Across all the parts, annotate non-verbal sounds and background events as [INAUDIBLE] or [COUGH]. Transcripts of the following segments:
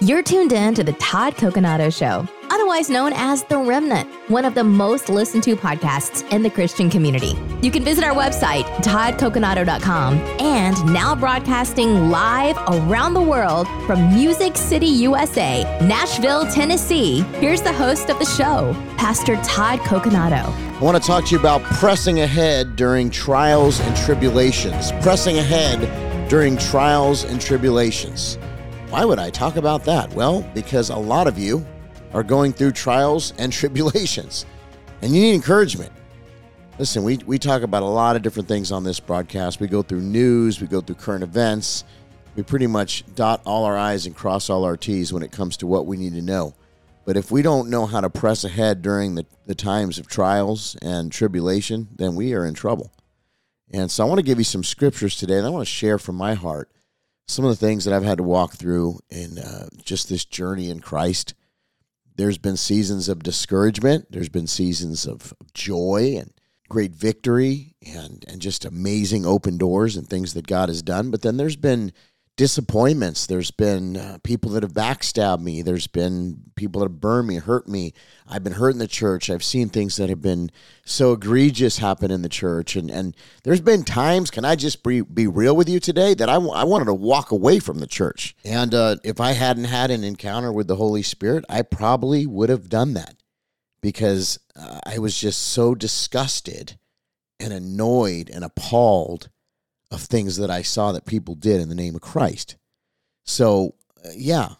You're tuned in to the Todd Coconato Show, otherwise known as The Remnant, one of the most listened to podcasts in the Christian community. You can visit our website, toddcoconato.com, and now broadcasting live around the world from Music City, USA, Nashville, Tennessee. Here's the host of the show, Pastor Todd Coconato. I want to talk to you about pressing ahead during trials and tribulations. Pressing ahead during trials and tribulations. Why would I talk about that? Well, because a lot of you are going through trials and [LAUGHS] tribulations and you need encouragement. Listen, we, we talk about a lot of different things on this broadcast. We go through news, we go through current events. We pretty much dot all our I's and cross all our T's when it comes to what we need to know. But if we don't know how to press ahead during the, the times of trials and tribulation, then we are in trouble. And so I want to give you some scriptures today, and I want to share from my heart some of the things that I've had to walk through in uh, just this journey in Christ. There's been seasons of discouragement. There's been seasons of, joy and great victory and and just amazing open doors and things that God has done. But then there's been disappointments. There's been uh, people that have backstabbed me. There's been people that have burned me, hurt me. I've been hurt in the church. I've seen things that have been so egregious happen in the church. And, and there's been times, can I just be, be real with you today, that I, I wanted to walk away from the church. And uh, if I hadn't had an encounter with the Holy Spirit, I probably would have done that because uh, I was just so disgusted and annoyed and appalled of things that I saw that people did in the name of Christ. So, uh, yeah,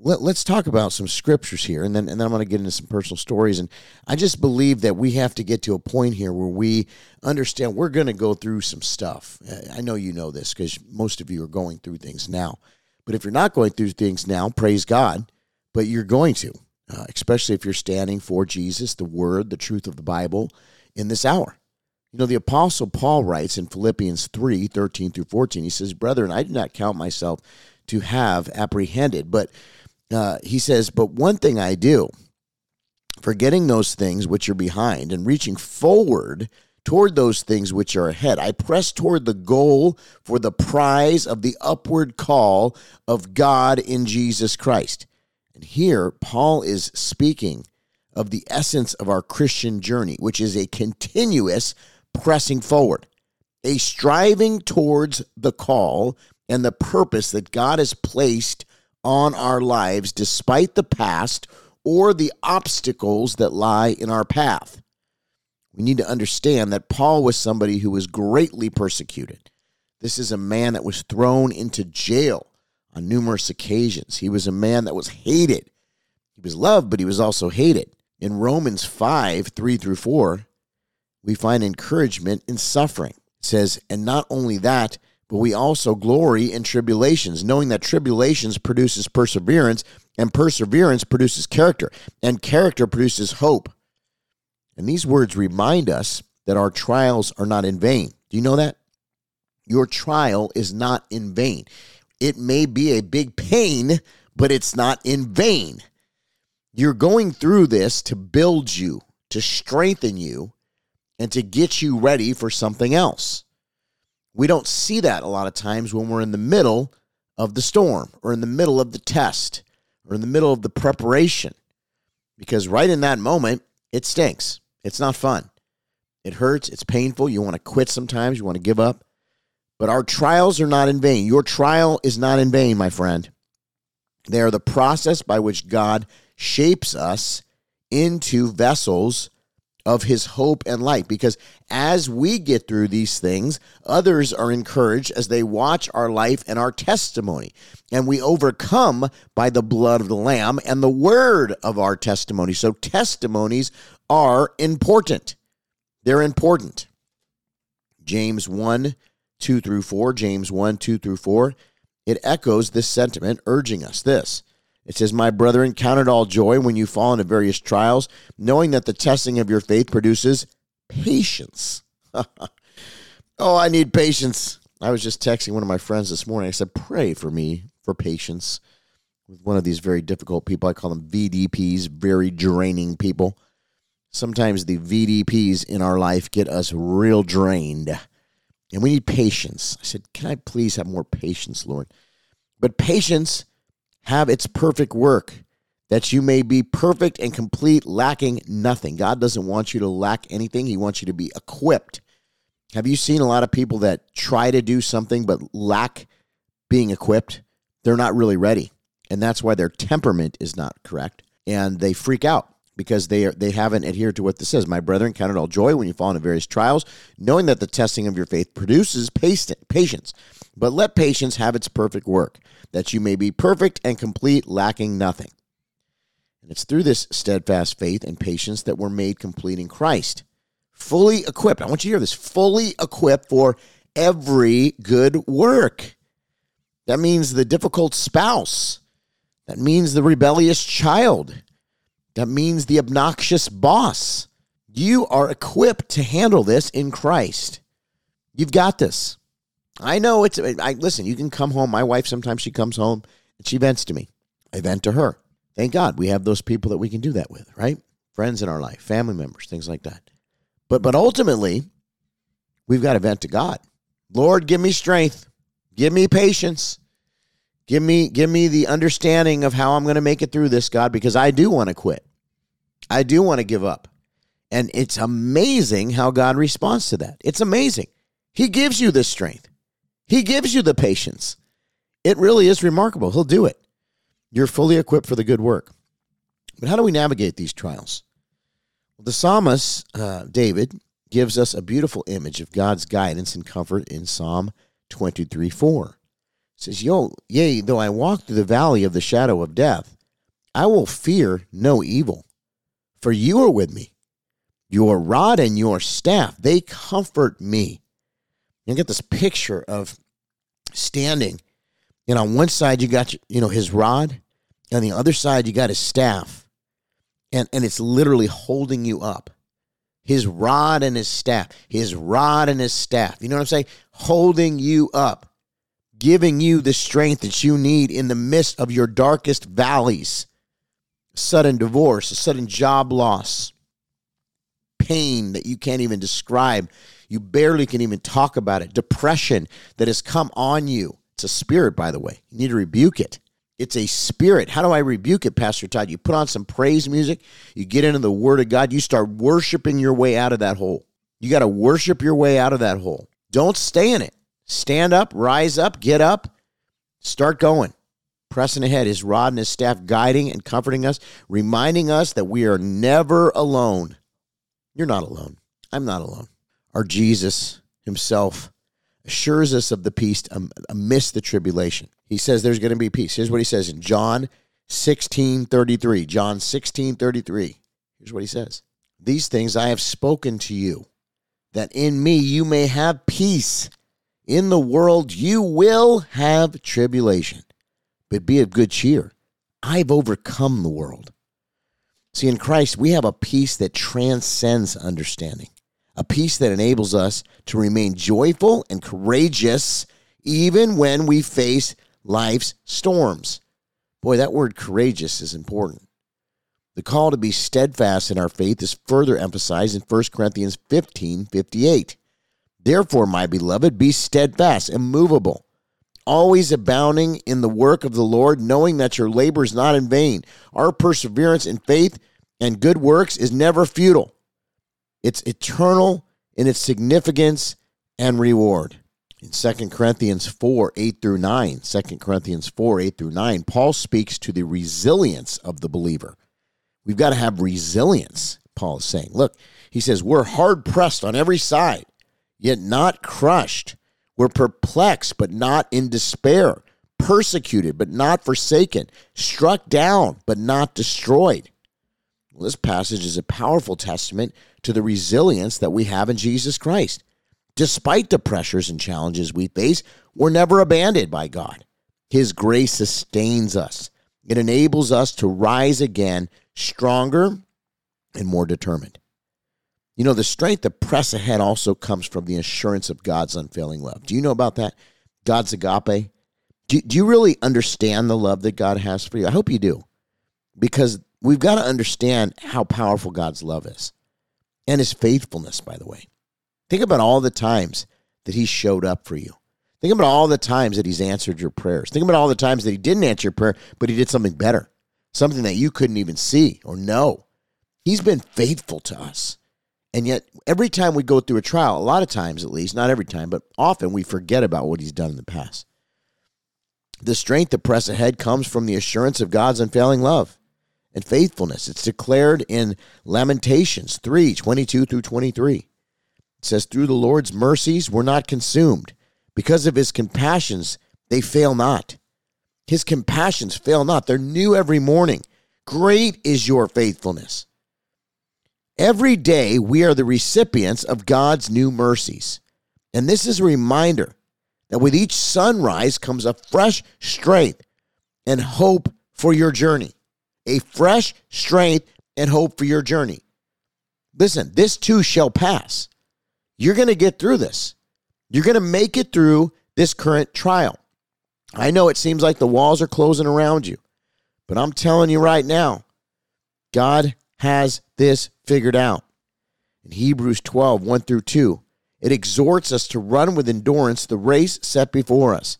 let, us talk about some scriptures here, and then and then I'm going to get into some personal stories. And I just believe that we have to get to a point here where we understand we're going to go through some stuff. I know you know this because most of you are going through things now. But if you're not going through things now, praise God. But you're going to, uh, especially if you're standing for Jesus, the Word, the truth of the Bible in this hour. You know, the Apostle Paul writes in Philippians 3 13 through 14, he says, Brethren, I do not count myself to have apprehended. But uh, he says, But one thing I do, forgetting those things which are behind and reaching forward toward those things which are ahead. I press toward the goal for the prize of the upward call of God in Jesus Christ. And here, Paul is speaking of the essence of our Christian journey, which is a continuous pressing forward, a striving towards the call and the purpose that God has placed on our lives despite the past or the obstacles that lie in our path. We need to understand that Paul was somebody who was greatly persecuted. This is a man that was thrown into jail on numerous occasions. He was a man that was hated. He was loved, but he was also hated. In Romans 5 3 through 4, we find encouragement in suffering. It says, and not only that, but we also glory in tribulations, knowing that tribulations produces perseverance, and perseverance produces character, and character produces hope. And these words remind us that our trials are not in vain. Do you know that? Your trial is not in vain. It may be a big pain, but it's not in vain. You're going through this to build you, to strengthen you, and to get you ready for something else. We don't see that a lot of times when we're in the middle of the storm or in the middle of the test or in the middle of the preparation. Because right in that moment, it stinks. It's not fun. It hurts. It's painful. You want to quit sometimes. You want to give up. But our trials are not in vain. Your trial is not in vain, my friend. They are the process by which God shapes us into vessels of his hope and light. Because as we get through these things, others are encouraged as they watch our life and our testimony. And we overcome by the blood of the Lamb and the word of our testimony. So testimonies are important. They're important. James 1 2 through 4, James 1 2 through 4, it echoes this sentiment, urging us this it says, My brethren, count it all joy when you fall into various trials, knowing that the testing of your faith produces patience. [LAUGHS] oh, I need patience. I was just texting one of my friends this morning. I said, Pray for me for patience with one of these very difficult people. I call them VDPs, very draining people. Sometimes the VDPs in our life get us real drained, and we need patience. I said, Can I please have more patience, Lord? But patience have its perfect work, that you may be perfect and complete, lacking nothing. God doesn't want you to lack anything, He wants you to be equipped. Have you seen a lot of people that try to do something but lack being equipped? They're not really ready. And that's why their temperament is not correct. And they freak out because they are, they haven't adhered to what this says. My brethren, count it all joy when you fall into various trials, knowing that the testing of your faith produces patience. But let patience have its perfect work, that you may be perfect and complete, lacking nothing. And it's through this steadfast faith and patience that we're made complete in Christ. Fully equipped. I want you to hear this fully equipped for every good work. That means the difficult spouse. That means the rebellious child. That means the obnoxious boss. You are equipped to handle this in Christ. You've got this. I know it's I listen, you can come home. My wife sometimes she comes home and she vents to me. I vent to her. Thank God we have those people that we can do that with, right? Friends in our life, family members, things like that. But but ultimately, we've got to vent to God. Lord, give me strength. Give me patience. Give me give me the understanding of how I'm going to make it through this, God, because I do want to quit. I do want to give up. And it's amazing how God responds to that. It's amazing. He gives you the strength. He gives you the patience. It really is remarkable. He'll do it. You're fully equipped for the good work. But how do we navigate these trials? Well, the psalmist, uh, David, gives us a beautiful image of God's guidance and comfort in Psalm 23 4. It says, Yo, yea, though I walk through the valley of the shadow of death, I will fear no evil, for you are with me. Your rod and your staff, they comfort me. You get this picture of standing and on one side you got you know his rod, on the other side you got his staff, and and it's literally holding you up. His rod and his staff, his rod and his staff. You know what I'm saying? Holding you up, giving you the strength that you need in the midst of your darkest valleys. Sudden divorce, a sudden job loss, pain that you can't even describe. You barely can even talk about it. Depression that has come on you it's a spirit, by the way. You need to rebuke it. It's a spirit. How do I rebuke it, Pastor Todd? You put on some praise music, you get into the Word of God, you start worshiping your way out of that hole. You got to worship your way out of that hole. Don't stay in it. Stand up, rise up, get up, start going. Pressing ahead, his rod and his staff guiding and comforting us, reminding us that we are never alone. You're not alone. I'm not alone. Our Jesus himself assures us of the peace amidst the tribulation. He says there's going to be peace. Here's what he says in John 16 33. John 16 33. Here's what he says These things I have spoken to you, that in me you may have peace. In the world you will have tribulation, but be of good cheer. I've overcome the world. See, in Christ, we have a peace that transcends understanding a peace that enables us to remain joyful and courageous even when we face life's storms. Boy, that word courageous is important. The call to be steadfast in our faith is further emphasized in 1 Corinthians 15 58. Therefore, my beloved, be steadfast, immovable, always abounding in the work of the Lord, knowing that your labor is not in vain. Our perseverance in faith and good works is never futile. It's eternal in its significance and reward. In 2 Corinthians 4 8 through 9, 2 Corinthians 4 8 through 9, Paul speaks to the resilience of the believer. We've got to have resilience, Paul is saying. Look, he says, We're hard pressed on every side, yet not crushed. We're perplexed, but not in despair, persecuted, but not forsaken, struck down, but not destroyed. Well, this passage is a powerful testament to the resilience that we have in Jesus Christ. Despite the pressures and challenges we face, we're never abandoned by God. His grace sustains us, it enables us to rise again stronger and more determined. You know, the strength to press ahead also comes from the assurance of God's unfailing love. Do you know about that? God's agape. Do, do you really understand the love that God has for you? I hope you do. Because we've got to understand how powerful God's love is and his faithfulness, by the way. Think about all the times that he showed up for you, Think about all the times that he's answered your prayers. Think about all the times that he didn't answer your prayer, but he did something better, something that you couldn't even see or know. He's been faithful to us. And yet, every time we go through a trial, a lot of times at least, not every time, but often we forget about what he's done in the past. The strength to press ahead comes from the assurance of God's unfailing love and faithfulness. It's declared in Lamentations 3 22 through 23. It says, Through the Lord's mercies, we're not consumed because of his compassions, they fail not. His compassions fail not. They're new every morning. Great is your faithfulness. Every day we are the recipients of God's new mercies. And this is a reminder that with each sunrise comes a fresh strength and hope for your journey. A fresh strength and hope for your journey. Listen, this too shall pass. You're going to get through this. You're going to make it through this current trial. I know it seems like the walls are closing around you, but I'm telling you right now, God has this figured out. In Hebrews 12, 1 through 2, it exhorts us to run with endurance the race set before us.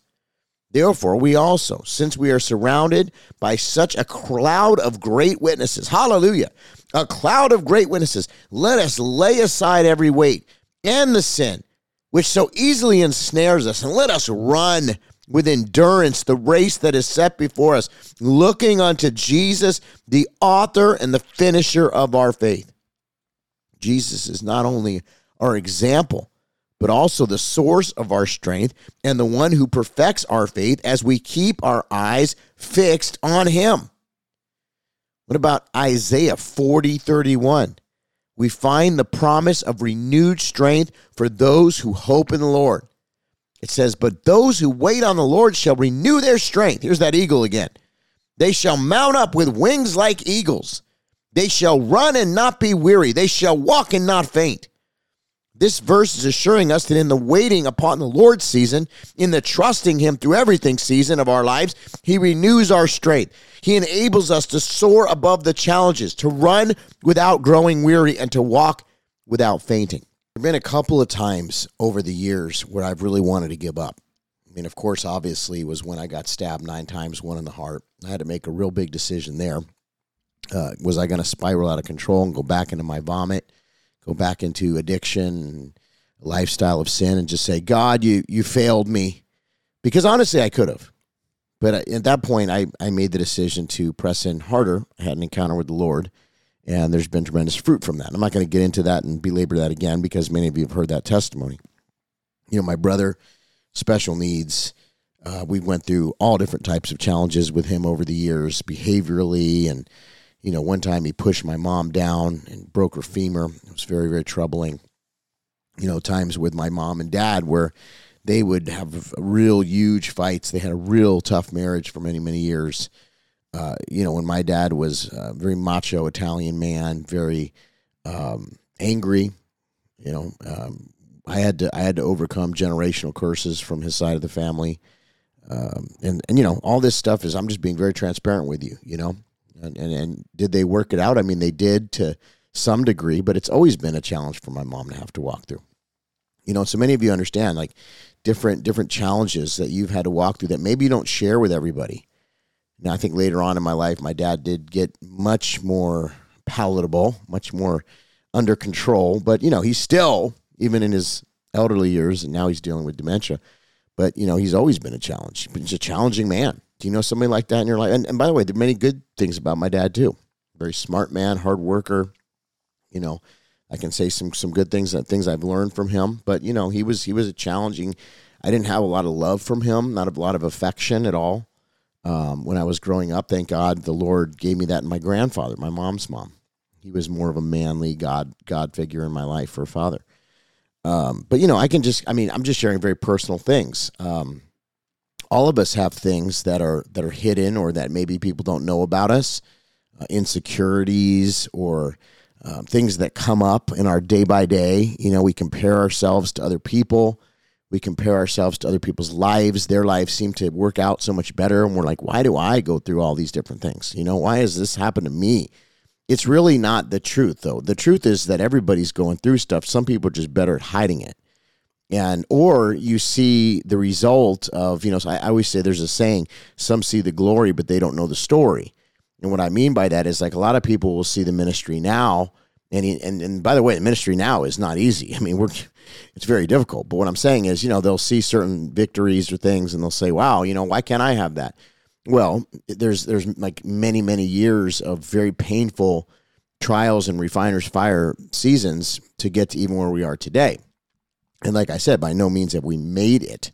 Therefore, we also, since we are surrounded by such a cloud of great witnesses, hallelujah, a cloud of great witnesses, let us lay aside every weight and the sin which so easily ensnares us, and let us run with endurance the race that is set before us, looking unto Jesus, the author and the finisher of our faith. Jesus is not only our example, but also the source of our strength and the one who perfects our faith as we keep our eyes fixed on him. What about Isaiah 40 31? we find the promise of renewed strength for those who hope in the Lord. It says, But those who wait on the Lord shall renew their strength. Here's that eagle again. They shall mount up with wings like eagles. They shall run and not be weary. They shall walk and not faint. This verse is assuring us that in the waiting upon the Lord season, in the trusting Him through everything season of our lives, He renews our strength. He enables us to soar above the challenges, to run without growing weary, and to walk without fainting. There have been a couple of times over the years where I've really wanted to give up. I mean, of course, obviously, was when I got stabbed nine times, one in the heart. I had to make a real big decision there. Uh, was I going to spiral out of control and go back into my vomit? go back into addiction, lifestyle of sin, and just say, God, you you failed me. Because honestly, I could have. But uh, at that point, I, I made the decision to press in harder. I had an encounter with the Lord, and there's been tremendous fruit from that. I'm not going to get into that and belabor that again because many of you have heard that testimony. You know, my brother, special needs. Uh, we went through all different types of challenges with him over the years, behaviorally and you know, one time he pushed my mom down and broke her femur. It was very, very troubling. You know, times with my mom and dad where they would have real huge fights. They had a real tough marriage for many, many years. Uh, you know, when my dad was a very macho Italian man, very um, angry, you know, um, I had to I had to overcome generational curses from his side of the family, um, and and you know all this stuff is I'm just being very transparent with you. You know, and, and, and did they work it out? I mean, they did to some degree, but it's always been a challenge for my mom to have to walk through. You know, so many of you understand like different different challenges that you've had to walk through that maybe you don't share with everybody. Now, I think later on in my life, my dad did get much more palatable, much more under control. But you know, he's still even in his elderly years, and now he's dealing with dementia. But you know, he's always been a challenge. He's a challenging man. Do you know somebody like that in your life? And, and by the way, there are many good things about my dad too. Very smart man, hard worker. You know, I can say some some good things that things I've learned from him. But you know, he was he was a challenging. I didn't have a lot of love from him, not a lot of affection at all. Um, when I was growing up, thank God the Lord gave me that in my grandfather, my mom's mom. He was more of a manly God God figure in my life for a father. Um, but you know, I can just I mean, I'm just sharing very personal things. Um, all of us have things that are that are hidden or that maybe people don't know about us, uh, insecurities or um, things that come up in our day by day. You know, we compare ourselves to other people. We compare ourselves to other people's lives. Their lives seem to work out so much better, and we're like, why do I go through all these different things? You know, why has this happened to me? It's really not the truth, though. The truth is that everybody's going through stuff. Some people are just better at hiding it. and or you see the result of you know so I, I always say there's a saying some see the glory but they don't know the story and what i mean by that is like a lot of people will see the ministry now and he, and and by the way the ministry now is not easy [LAUGHS] i mean we're it's very difficult but what i'm saying is you know they'll see certain victories or things and they'll say wow you know why can't i have that well there's there's like many many years of very painful trials and refiners fire seasons to get to even where we are today and like I said, by no means have we made it.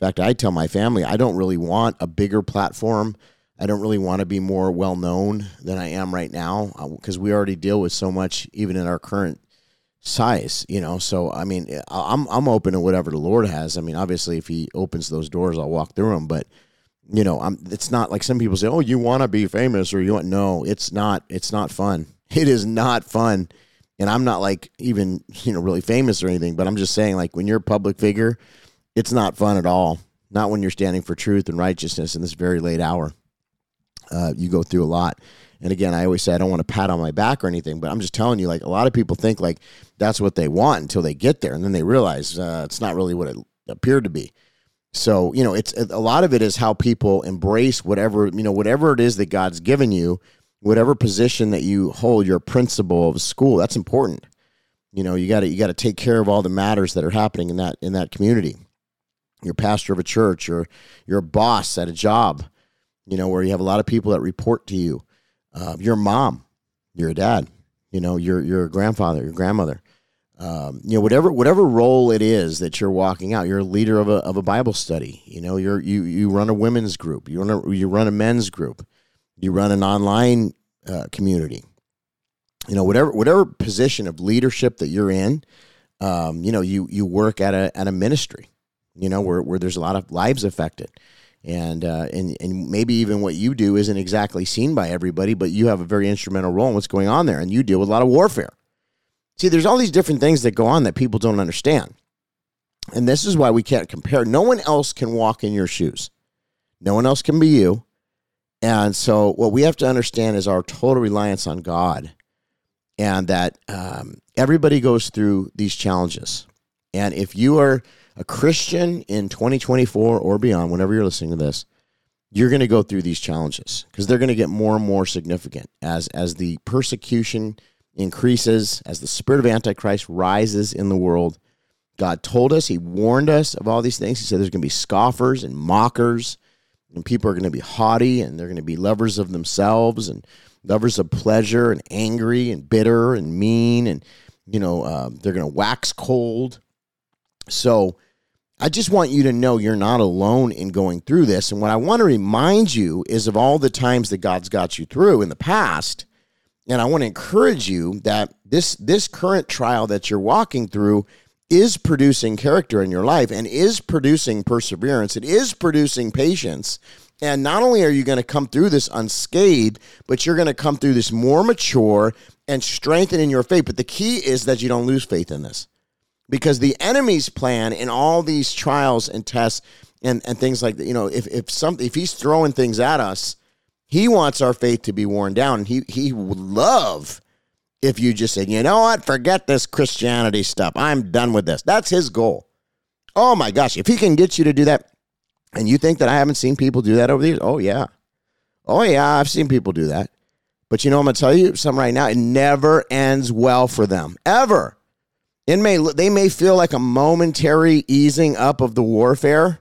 In fact, I tell my family I don't really want a bigger platform. I don't really want to be more well known than I am right now because uh, we already deal with so much, even in our current size. You know, so I mean, I'm I'm open to whatever the Lord has. I mean, obviously, if He opens those doors, I'll walk through them. But you know, I'm. It's not like some people say, "Oh, you want to be famous," or you want. No, it's not. It's not fun. [LAUGHS] It is not fun and I'm not like even you know really famous or anything, but I'm just saying like when you're a public figure, it's not fun at all. Not when you're standing for truth and righteousness in this very late hour. Uh, you go through a lot. And again, I always say I don't want to pat on my back or anything, but I'm just telling you, like a lot of people think like that's what they want until they get there, and then they realize uh, it's not really what it appeared to be. So you know, it's a lot of it is how people embrace whatever you know, whatever it is that God's given you whatever position that you hold, your principal of school, that's important. You know, you got to you got to take care of all the matters that are happening in that in that community. You're pastor of a church, or you're a boss at a job. You know, where you have a lot of people that report to you. Uh, your mom, you're dad. You know, you're you're grandfather, your grandmother. Um, you know, whatever whatever role it is that you're walking out, you're a leader of a of a Bible study. You know, you're you you run a women's group, you run a you run a men's group you run an online uh, community you know whatever whatever position of leadership that you're in um, you know you you work at a at a ministry you know where, where there's a lot of lives affected and uh, and and maybe even what you do isn't exactly seen by everybody but you have a very instrumental role in what's going on there and you deal with a lot of warfare. See there's all these different things that go on that people don't understand. And this is why we can't compare. No one else can walk in your shoes. No one else can be you. And so, what we have to understand is our total reliance on God, and that um, everybody goes through these challenges. And if you are a Christian in 2024 or beyond, whenever you're listening to this, you're going to go through these challenges because they're going to get more and more significant as as the persecution increases, as the spirit of antichrist rises in the world. God told us, He warned us of all these things. He said there's going to be scoffers and mockers and people are going to be haughty and they're going to be lovers of themselves and lovers of pleasure and angry and bitter and mean and you know uh, they're going to wax cold so i just want you to know you're not alone in going through this and what i want to remind you is of all the times that god's got you through in the past and i want to encourage you that this this current trial that you're walking through is producing character in your life and is producing perseverance. It is producing patience. And not only are you going to come through this unscathed, but you're going to come through this more mature and strengthened in your faith. But the key is that you don't lose faith in this. Because the enemy's plan in all these trials and tests and, and things like that, you know, if, if some if he's throwing things at us, he wants our faith to be worn down. He he would love if you just said, you know what, forget this Christianity stuff. I'm done with this. That's his goal. Oh my gosh, if he can get you to do that, and you think that I haven't seen people do that over the years, oh yeah. Oh yeah, I've seen people do that. But you know, I'm gonna tell you something right now. It never ends well for them. Ever. It may they may feel like a momentary easing up of the warfare.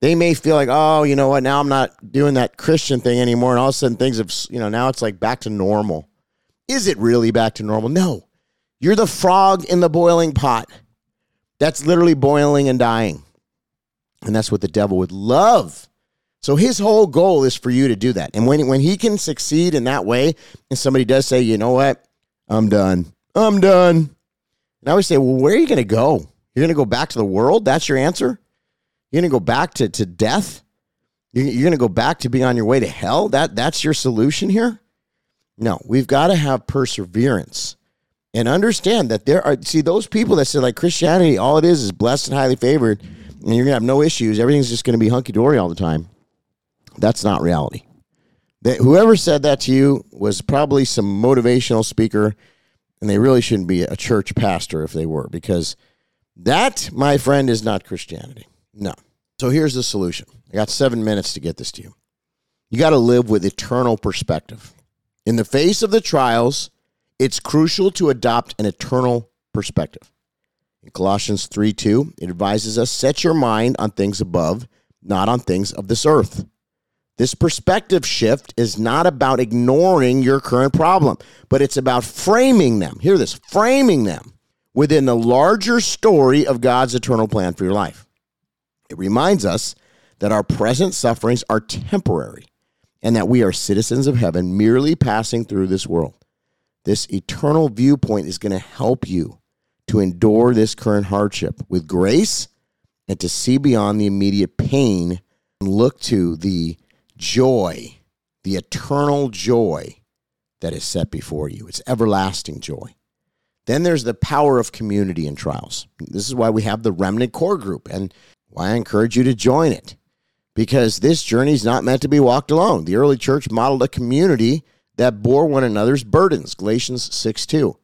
They may feel like, oh, you know what, now I'm not doing that Christian thing anymore, and all of a sudden things have, you know, now it's like back to normal. Is it really back to normal? No. You're the frog in the boiling pot. That's literally boiling and dying. And that's what the devil would love. So his whole goal is for you to do that. And when, when he can succeed in that way, and somebody does say, you know what? I'm done. I'm done. And I always say, well, where are you going to go? You're going to go back to the world? That's your answer? You're going to go back to, to death? You're, you're going to go back to being on your way to hell? That, that's your solution here? No, we've got to have perseverance and understand that there are, see, those people that say like Christianity, all it is is blessed and highly favored, and you're going to have no issues. Everything's just going to be hunky dory all the time. That's not reality. That whoever said that to you was probably some motivational speaker, and they really shouldn't be a church pastor if they were, because That, my friend, is not Christianity. No. So here's the solution. I got seven minutes to get this to you. You got to live with eternal perspective. In the face of the trials, it's crucial to adopt an eternal perspective. In Colossians 3 2, it advises us set your mind on things above, not on things of this earth. This perspective shift is not about ignoring your current problem, but it's about framing them. Hear this framing them within the larger story of God's eternal plan for your life. It reminds us that our present sufferings are temporary and that we are citizens of heaven merely passing through this world. This eternal viewpoint is going to help you to endure this current hardship with grace and to see beyond the immediate pain and look to the joy, the eternal joy that is set before you. It's everlasting joy. Then there's the power of community in trials. This is why we have the Remnant Core Group and why I encourage you to join it because this journey is not meant to be walked alone. The early church modeled a community that bore one another's burdens, Galatians 6 2.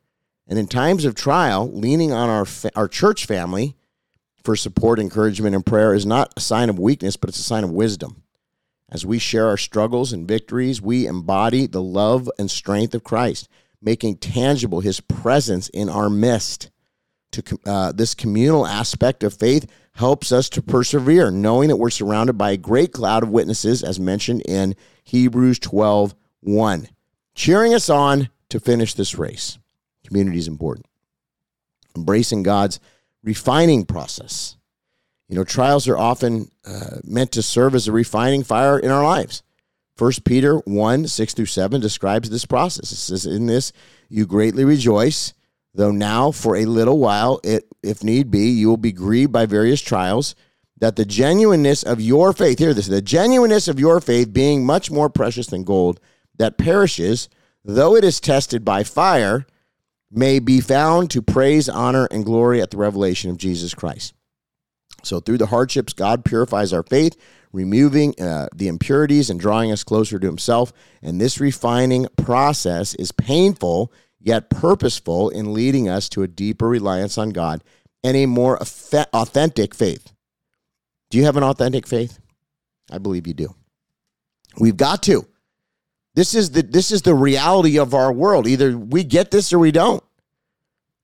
And in times of trial, leaning on our, our church family for support, encouragement, and prayer is not a sign of weakness, but it's a sign of wisdom. As we share our struggles and victories, we embody the love and strength of Christ, making tangible his presence in our midst. To uh, this communal aspect of faith helps us to persevere, knowing that we're surrounded by a great cloud of witnesses, as mentioned in Hebrews 12 1, cheering us on to finish this race. Community is important. Embracing God's refining process you know, trials are often uh, meant to serve as a refining fire in our lives. First Peter 1 6 through 7 describes this process. It says, In this you greatly rejoice, though now for a little while, it, if need be, you will be grieved by various trials, that the genuineness of your faith, hear this, the genuineness of your faith being much more precious than gold that perishes, though it is tested by fire, may be found to praise, honor, and glory at the revelation of Jesus Christ. So, through the hardships, God purifies our faith, removing uh, the impurities and drawing us closer to Himself. And this refining process is painful, yet purposeful in leading us to a deeper reliance on God and a more authentic faith. Do you have an authentic faith? I believe you do. We've got to. This is the this is the reality of our world. Either we get this or we don't.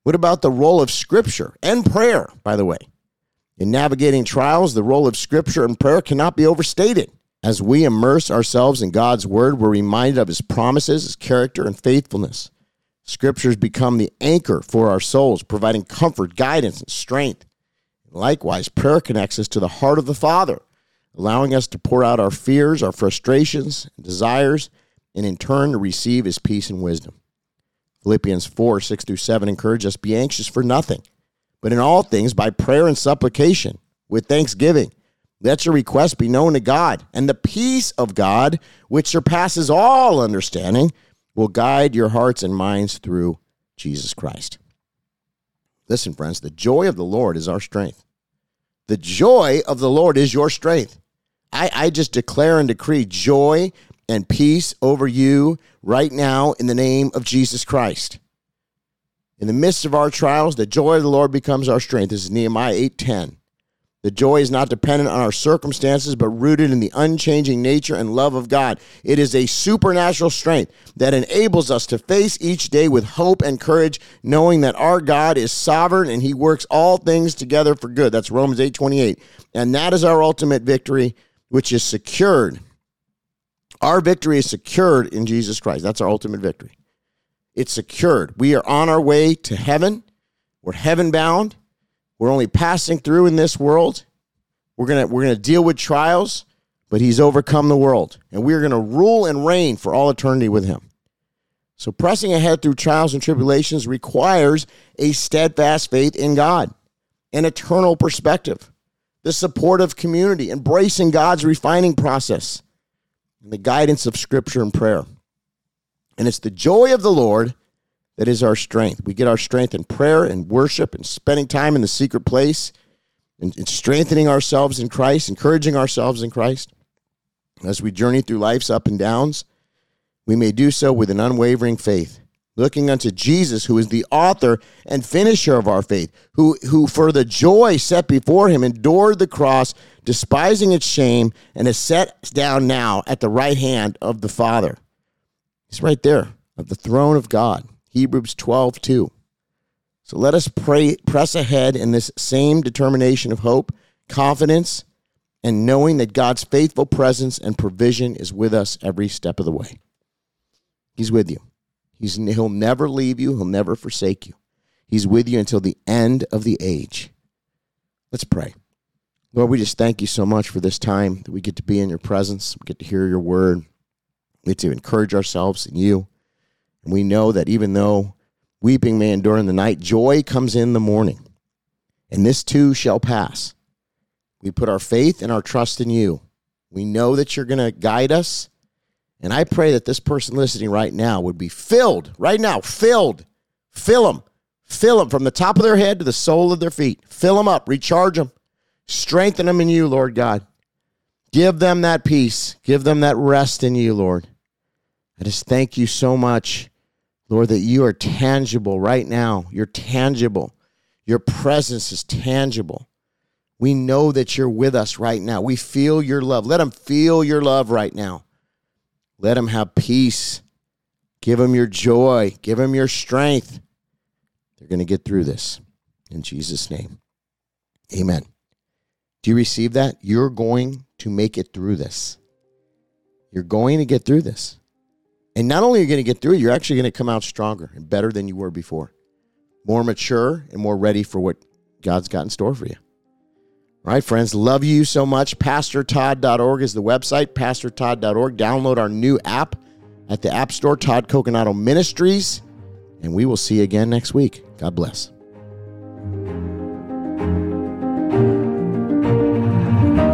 What about the role of scripture and prayer, by the way? In navigating trials, the role of scripture and prayer cannot be overstated. As we immerse ourselves in God's word, we're reminded of his promises, his character, and faithfulness. Scriptures become the anchor for our souls, providing comfort, guidance, and strength. Likewise, prayer connects us to the heart of the Father, allowing us to pour out our fears, our frustrations, and desires, and in turn to receive his peace and wisdom. Philippians 4 6 through 7 encourage us be anxious for nothing but in all things by prayer and supplication with thanksgiving. Let your request be known to God, and the peace of God, which surpasses all understanding, will guide your hearts and minds through Jesus Christ. Listen, friends, the joy of the Lord is our strength. The joy of the Lord is your strength. I, I just declare and decree joy and peace over you right now in the name of Jesus Christ. In the midst of our trials, the joy of the Lord becomes our strength. This is Nehemiah 8:10. The joy is not dependent on our circumstances, but rooted in the unchanging nature and love of God. It is a supernatural strength that enables us to face each day with hope and courage, knowing that our God is sovereign and he works all things together for good. That's Romans 8:28. And that is our ultimate victory, which is secured. Our victory is secured in Jesus Christ. That's our ultimate victory. It's secured. We are on our way to heaven. We're heaven bound. We're only passing through in this world. We're going to we're going to deal with trials, but he's overcome the world, and we're going to rule and reign for all eternity with him. So pressing ahead through trials and tribulations requires a steadfast faith in God, an eternal perspective, the support of community, embracing God's refining process, and the guidance of scripture and prayer. And it's the joy of the Lord that is our strength. We get our strength in prayer and worship and spending time in the secret place and, and strengthening ourselves in Christ, encouraging ourselves in Christ. As we journey through life's up and downs, we may do so with an unwavering faith, looking unto Jesus, who is the author and finisher of our faith, who, who for the joy set before him endured the cross, despising its shame, and is set down now at the right hand of the Father. He's right there at the throne of God. Hebrews 12, 2. So let us pray, press ahead in this same determination of hope, confidence, and knowing that God's faithful presence and provision is with us every step of the way. He's with you. He's, he'll never leave you, he'll never forsake you. He's with you until the end of the age. Let's pray. Lord, we just thank you so much for this time that we get to be in your presence. We get to hear your word. We get to encourage ourselves in you. And we know that even though weeping may endure in the night, joy comes in the morning. And this too shall pass. We put our faith and our trust in you. We know that you're going to guide us and I pray that this person listening right now would be filled, right now, filled. Fill them. Fill them from the top of their head to the sole of their feet. Fill them up, recharge them, strengthen them in you, Lord God. Give them that peace. Give them that rest in you, Lord. I just thank you so much, Lord, that you are tangible right now. You're tangible. Your presence is tangible. We know that you're with us right now. We feel your love. Let them feel your love right now. Let them have peace. Give them your joy. Give them your strength. They're going to get through this. In Jesus' name. Amen. Do you receive that? You're going to make it through this. You're going to get through this. And not only are you going to get through it, you're actually going to come out stronger and better than you were before. More mature and more ready for what God's got in store for you. All right, friends, love you so much. PastorTodd.org is the website, PastorTodd.org. Download our new app at the App Store, Todd Coconato Ministries, and we will see you again next week. God bless.